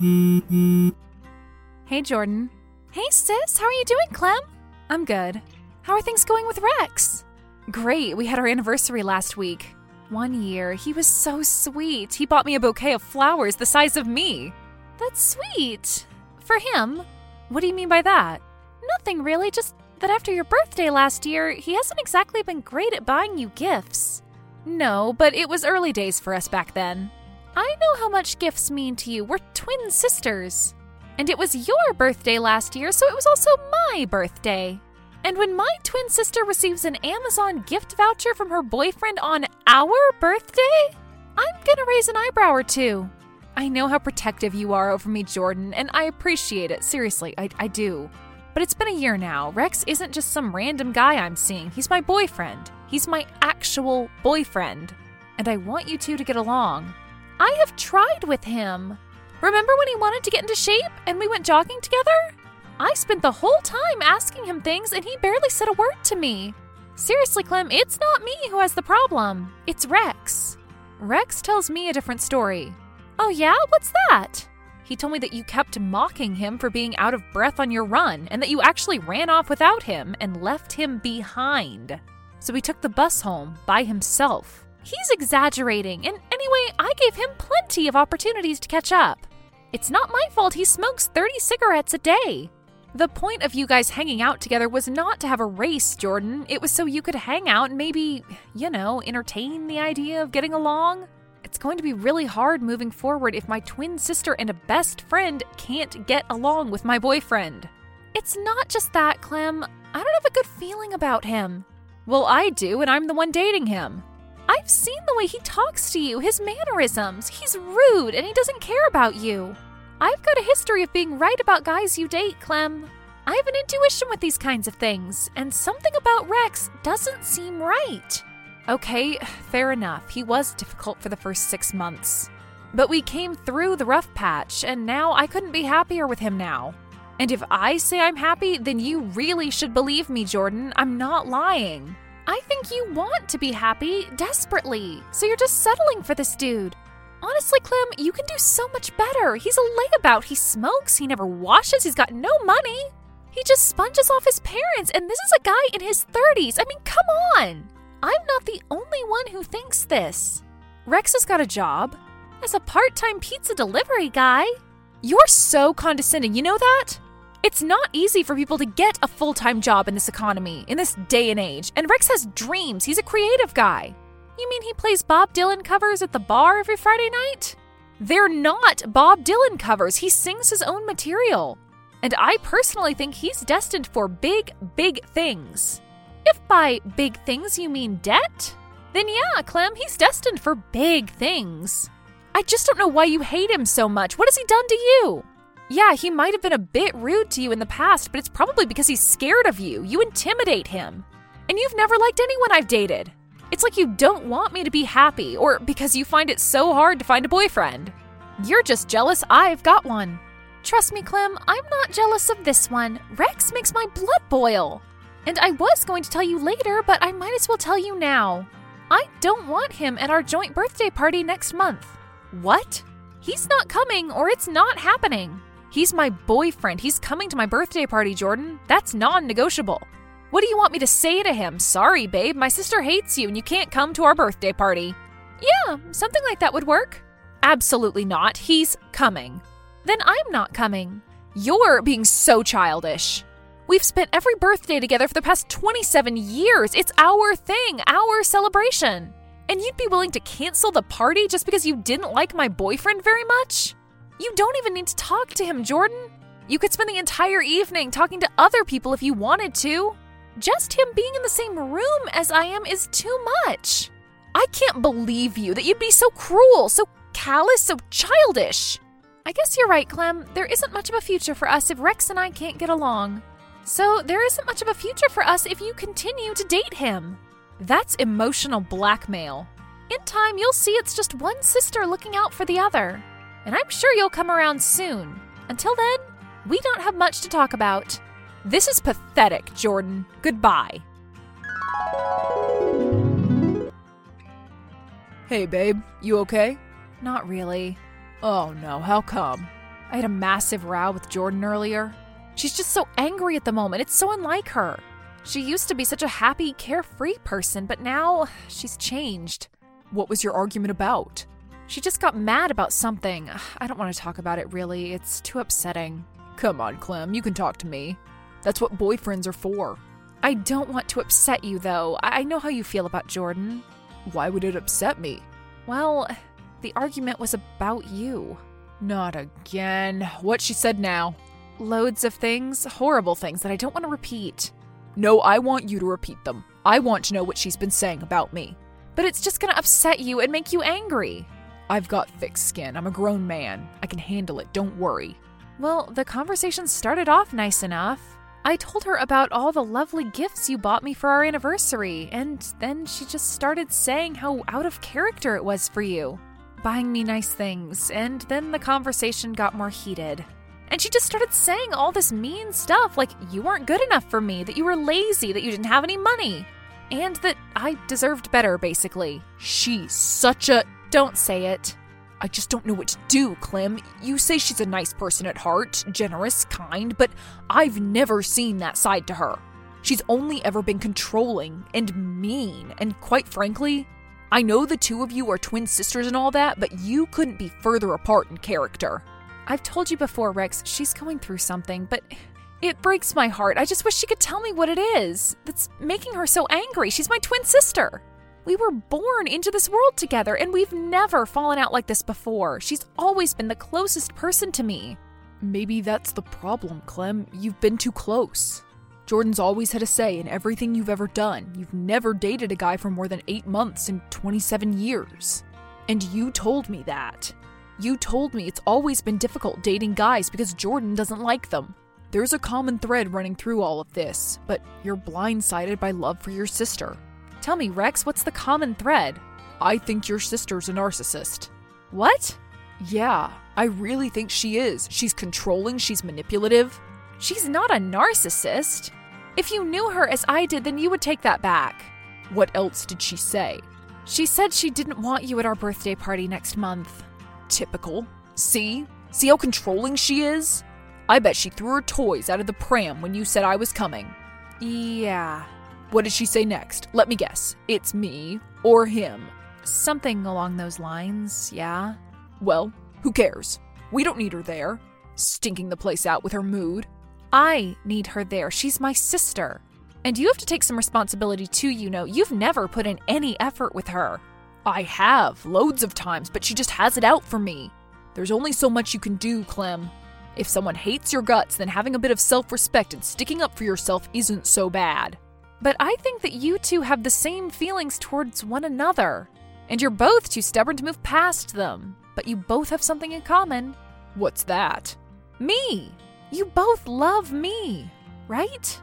Hey, Jordan. Hey, sis, how are you doing, Clem? I'm good. How are things going with Rex? Great. We had our anniversary last week. One year. He was so sweet. He bought me a bouquet of flowers the size of me. That's sweet. For him. What do you mean by that? Nothing really, just that after your birthday last year, he hasn't exactly been great at buying you gifts. No, but it was early days for us back then. I know how much gifts mean to you. We're twin sisters. And it was your birthday last year, so it was also my birthday. And when my twin sister receives an Amazon gift voucher from her boyfriend on our birthday, I'm gonna raise an eyebrow or two. I know how protective you are over me, Jordan, and I appreciate it. Seriously, I, I do. But it's been a year now. Rex isn't just some random guy I'm seeing. He's my boyfriend. He's my actual boyfriend. And I want you two to get along. I have tried with him. Remember when he wanted to get into shape and we went jogging together? I spent the whole time asking him things and he barely said a word to me. Seriously, Clem, it's not me who has the problem. It's Rex. Rex tells me a different story. Oh, yeah? What's that? He told me that you kept mocking him for being out of breath on your run and that you actually ran off without him and left him behind. So he took the bus home by himself. He's exaggerating, and anyway, I gave him plenty of opportunities to catch up. It's not my fault he smokes 30 cigarettes a day. The point of you guys hanging out together was not to have a race, Jordan. It was so you could hang out and maybe, you know, entertain the idea of getting along. It's going to be really hard moving forward if my twin sister and a best friend can't get along with my boyfriend. It's not just that, Clem. I don't have a good feeling about him. Well, I do, and I'm the one dating him. I've seen the way he talks to you, his mannerisms. He's rude and he doesn't care about you. I've got a history of being right about guys you date, Clem. I have an intuition with these kinds of things, and something about Rex doesn't seem right. Okay, fair enough. He was difficult for the first six months. But we came through the rough patch, and now I couldn't be happier with him now. And if I say I'm happy, then you really should believe me, Jordan. I'm not lying. I think you want to be happy desperately, so you're just settling for this dude. Honestly, Clem, you can do so much better. He's a layabout. He smokes, he never washes, he's got no money. He just sponges off his parents, and this is a guy in his 30s. I mean, come on. I'm not the only one who thinks this. Rex has got a job as a part time pizza delivery guy. You're so condescending, you know that? It's not easy for people to get a full time job in this economy, in this day and age. And Rex has dreams. He's a creative guy. You mean he plays Bob Dylan covers at the bar every Friday night? They're not Bob Dylan covers. He sings his own material. And I personally think he's destined for big, big things. If by big things you mean debt, then yeah, Clem, he's destined for big things. I just don't know why you hate him so much. What has he done to you? Yeah, he might have been a bit rude to you in the past, but it's probably because he's scared of you. You intimidate him. And you've never liked anyone I've dated. It's like you don't want me to be happy, or because you find it so hard to find a boyfriend. You're just jealous I've got one. Trust me, Clem, I'm not jealous of this one. Rex makes my blood boil. And I was going to tell you later, but I might as well tell you now. I don't want him at our joint birthday party next month. What? He's not coming, or it's not happening. He's my boyfriend. He's coming to my birthday party, Jordan. That's non negotiable. What do you want me to say to him? Sorry, babe, my sister hates you and you can't come to our birthday party. Yeah, something like that would work. Absolutely not. He's coming. Then I'm not coming. You're being so childish. We've spent every birthday together for the past 27 years. It's our thing, our celebration. And you'd be willing to cancel the party just because you didn't like my boyfriend very much? You don't even need to talk to him, Jordan. You could spend the entire evening talking to other people if you wanted to. Just him being in the same room as I am is too much. I can't believe you that you'd be so cruel, so callous, so childish. I guess you're right, Clem. There isn't much of a future for us if Rex and I can't get along. So there isn't much of a future for us if you continue to date him. That's emotional blackmail. In time, you'll see it's just one sister looking out for the other and I'm sure you'll come around soon. Until then, we don't have much to talk about. This is pathetic, Jordan. Goodbye. Hey, babe, you okay? Not really. Oh no, how come? I had a massive row with Jordan earlier. She's just so angry at the moment. It's so unlike her. She used to be such a happy, carefree person, but now she's changed. What was your argument about? She just got mad about something. I don't want to talk about it really. It's too upsetting. Come on, Clem, you can talk to me. That's what boyfriends are for. I don't want to upset you, though. I know how you feel about Jordan. Why would it upset me? Well, the argument was about you. Not again. What she said now? Loads of things, horrible things that I don't want to repeat. No, I want you to repeat them. I want to know what she's been saying about me. But it's just gonna upset you and make you angry. I've got thick skin. I'm a grown man. I can handle it. Don't worry. Well, the conversation started off nice enough. I told her about all the lovely gifts you bought me for our anniversary, and then she just started saying how out of character it was for you, buying me nice things, and then the conversation got more heated. And she just started saying all this mean stuff like you weren't good enough for me, that you were lazy, that you didn't have any money, and that I deserved better, basically. She's such a. Don't say it. I just don't know what to do, Clem. You say she's a nice person at heart, generous, kind, but I've never seen that side to her. She's only ever been controlling and mean, and quite frankly, I know the two of you are twin sisters and all that, but you couldn't be further apart in character. I've told you before, Rex, she's going through something, but it breaks my heart. I just wish she could tell me what it is that's making her so angry. She's my twin sister. We were born into this world together, and we've never fallen out like this before. She's always been the closest person to me. Maybe that's the problem, Clem. You've been too close. Jordan's always had a say in everything you've ever done. You've never dated a guy for more than eight months in 27 years. And you told me that. You told me it's always been difficult dating guys because Jordan doesn't like them. There's a common thread running through all of this, but you're blindsided by love for your sister. Tell me, Rex, what's the common thread? I think your sister's a narcissist. What? Yeah, I really think she is. She's controlling, she's manipulative. She's not a narcissist. If you knew her as I did, then you would take that back. What else did she say? She said she didn't want you at our birthday party next month. Typical. See? See how controlling she is? I bet she threw her toys out of the pram when you said I was coming. Yeah. What did she say next? Let me guess. It's me or him. Something along those lines, yeah. Well, who cares? We don't need her there. Stinking the place out with her mood. I need her there. She's my sister. And you have to take some responsibility too, you know. You've never put in any effort with her. I have, loads of times, but she just has it out for me. There's only so much you can do, Clem. If someone hates your guts, then having a bit of self respect and sticking up for yourself isn't so bad. But I think that you two have the same feelings towards one another. And you're both too stubborn to move past them. But you both have something in common. What's that? Me. You both love me, right?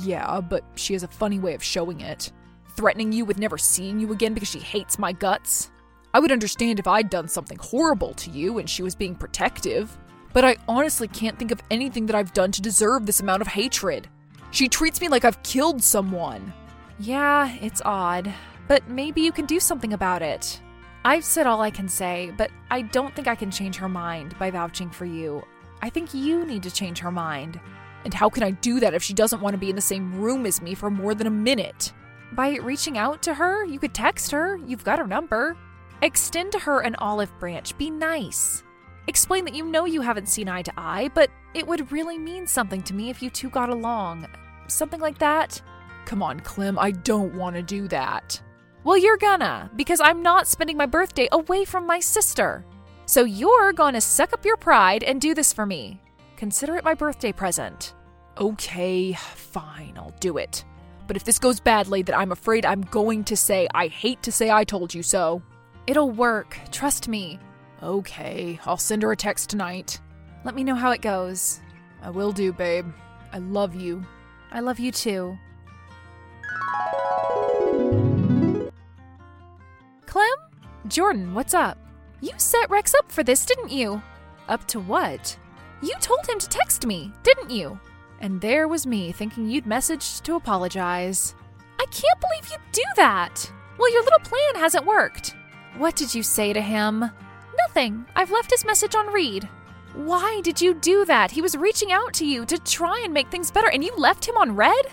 Yeah, but she has a funny way of showing it. Threatening you with never seeing you again because she hates my guts. I would understand if I'd done something horrible to you and she was being protective, but I honestly can't think of anything that I've done to deserve this amount of hatred. She treats me like I've killed someone. Yeah, it's odd, but maybe you can do something about it. I've said all I can say, but I don't think I can change her mind by vouching for you. I think you need to change her mind. And how can I do that if she doesn't want to be in the same room as me for more than a minute? By reaching out to her, you could text her, you've got her number. Extend to her an olive branch, be nice. Explain that you know you haven't seen eye to eye, but it would really mean something to me if you two got along. Something like that. Come on, Clem, I don't want to do that. Well, you're gonna, because I'm not spending my birthday away from my sister. So you're gonna suck up your pride and do this for me. Consider it my birthday present. Okay, fine, I'll do it. But if this goes badly, then I'm afraid I'm going to say I hate to say I told you so. It'll work, trust me. Okay, I'll send her a text tonight. Let me know how it goes. I will do, babe. I love you. I love you too. Clem? Jordan, what's up? You set Rex up for this, didn't you? Up to what? You told him to text me, didn't you? And there was me thinking you'd messaged to apologize. I can't believe you'd do that! Well, your little plan hasn't worked. What did you say to him? Nothing. I've left his message on read. Why did you do that? He was reaching out to you to try and make things better, and you left him on read?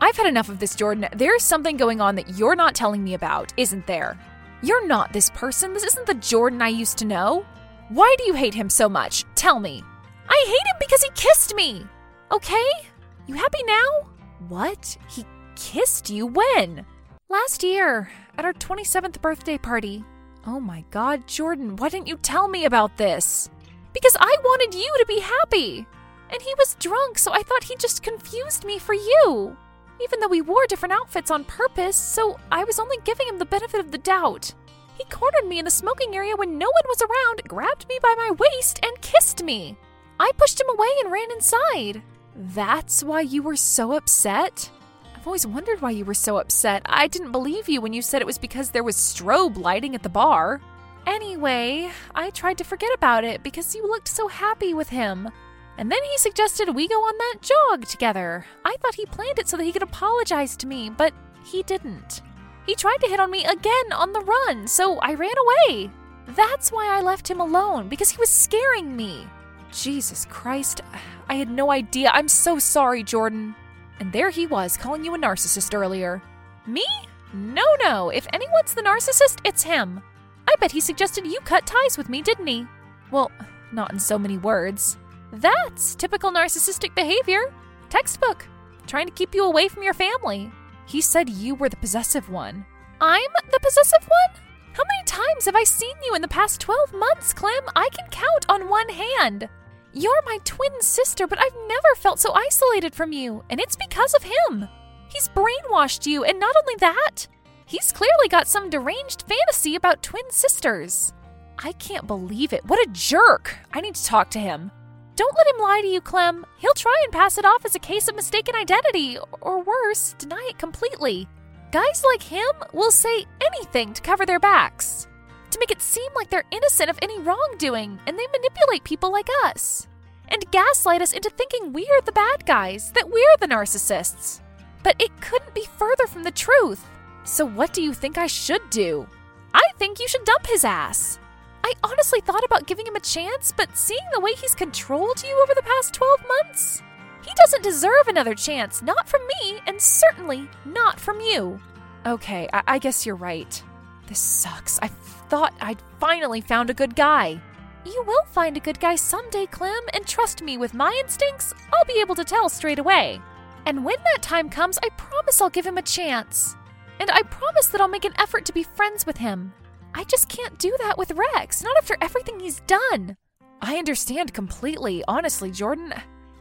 I've had enough of this, Jordan. There's something going on that you're not telling me about, isn't there? You're not this person. This isn't the Jordan I used to know. Why do you hate him so much? Tell me. I hate him because he kissed me. Okay? You happy now? What? He kissed you when? Last year, at our 27th birthday party. Oh my god, Jordan, why didn't you tell me about this? Because I wanted you to be happy. And he was drunk, so I thought he just confused me for you. Even though we wore different outfits on purpose, so I was only giving him the benefit of the doubt. He cornered me in the smoking area when no one was around, grabbed me by my waist, and kissed me. I pushed him away and ran inside. That's why you were so upset? I've always wondered why you were so upset. I didn't believe you when you said it was because there was strobe lighting at the bar. Anyway, I tried to forget about it because you looked so happy with him. And then he suggested we go on that jog together. I thought he planned it so that he could apologize to me, but he didn't. He tried to hit on me again on the run, so I ran away. That's why I left him alone, because he was scaring me. Jesus Christ, I had no idea. I'm so sorry, Jordan. And there he was, calling you a narcissist earlier. Me? No, no. If anyone's the narcissist, it's him. I bet he suggested you cut ties with me, didn't he? Well, not in so many words. That's typical narcissistic behavior. Textbook. Trying to keep you away from your family. He said you were the possessive one. I'm the possessive one? How many times have I seen you in the past 12 months, Clem? I can count on one hand. You're my twin sister, but I've never felt so isolated from you, and it's because of him. He's brainwashed you, and not only that, he's clearly got some deranged fantasy about twin sisters. I can't believe it. What a jerk. I need to talk to him. Don't let him lie to you, Clem. He'll try and pass it off as a case of mistaken identity, or worse, deny it completely. Guys like him will say anything to cover their backs, to make it seem like they're innocent of any wrongdoing, and they manipulate people like us, and gaslight us into thinking we're the bad guys, that we're the narcissists. But it couldn't be further from the truth. So, what do you think I should do? I think you should dump his ass. I honestly thought about giving him a chance, but seeing the way he's controlled you over the past 12 months, he doesn't deserve another chance, not from me, and certainly not from you. Okay, I, I guess you're right. This sucks. I thought I'd finally found a good guy. You will find a good guy someday, Clem, and trust me, with my instincts, I'll be able to tell straight away. And when that time comes, I promise I'll give him a chance. And I promise that I'll make an effort to be friends with him. I just can't do that with Rex, not after everything he's done. I understand completely, honestly, Jordan.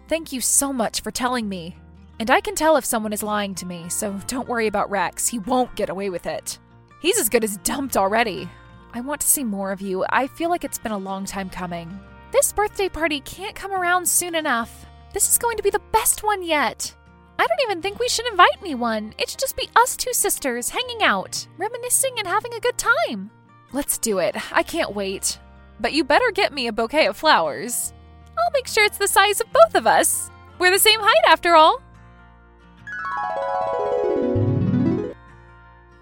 Thank you so much for telling me. And I can tell if someone is lying to me, so don't worry about Rex. He won't get away with it. He's as good as dumped already. I want to see more of you. I feel like it's been a long time coming. This birthday party can't come around soon enough. This is going to be the best one yet. I don't even think we should invite anyone. It should just be us two sisters hanging out, reminiscing, and having a good time. Let's do it. I can't wait. But you better get me a bouquet of flowers. I'll make sure it's the size of both of us. We're the same height after all.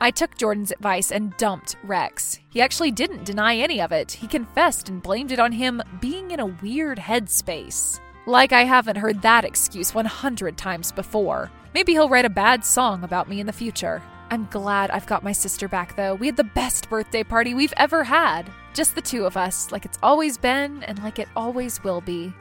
I took Jordan's advice and dumped Rex. He actually didn't deny any of it. He confessed and blamed it on him being in a weird headspace. Like I haven't heard that excuse 100 times before. Maybe he'll write a bad song about me in the future. I'm glad I've got my sister back, though. We had the best birthday party we've ever had. Just the two of us, like it's always been and like it always will be.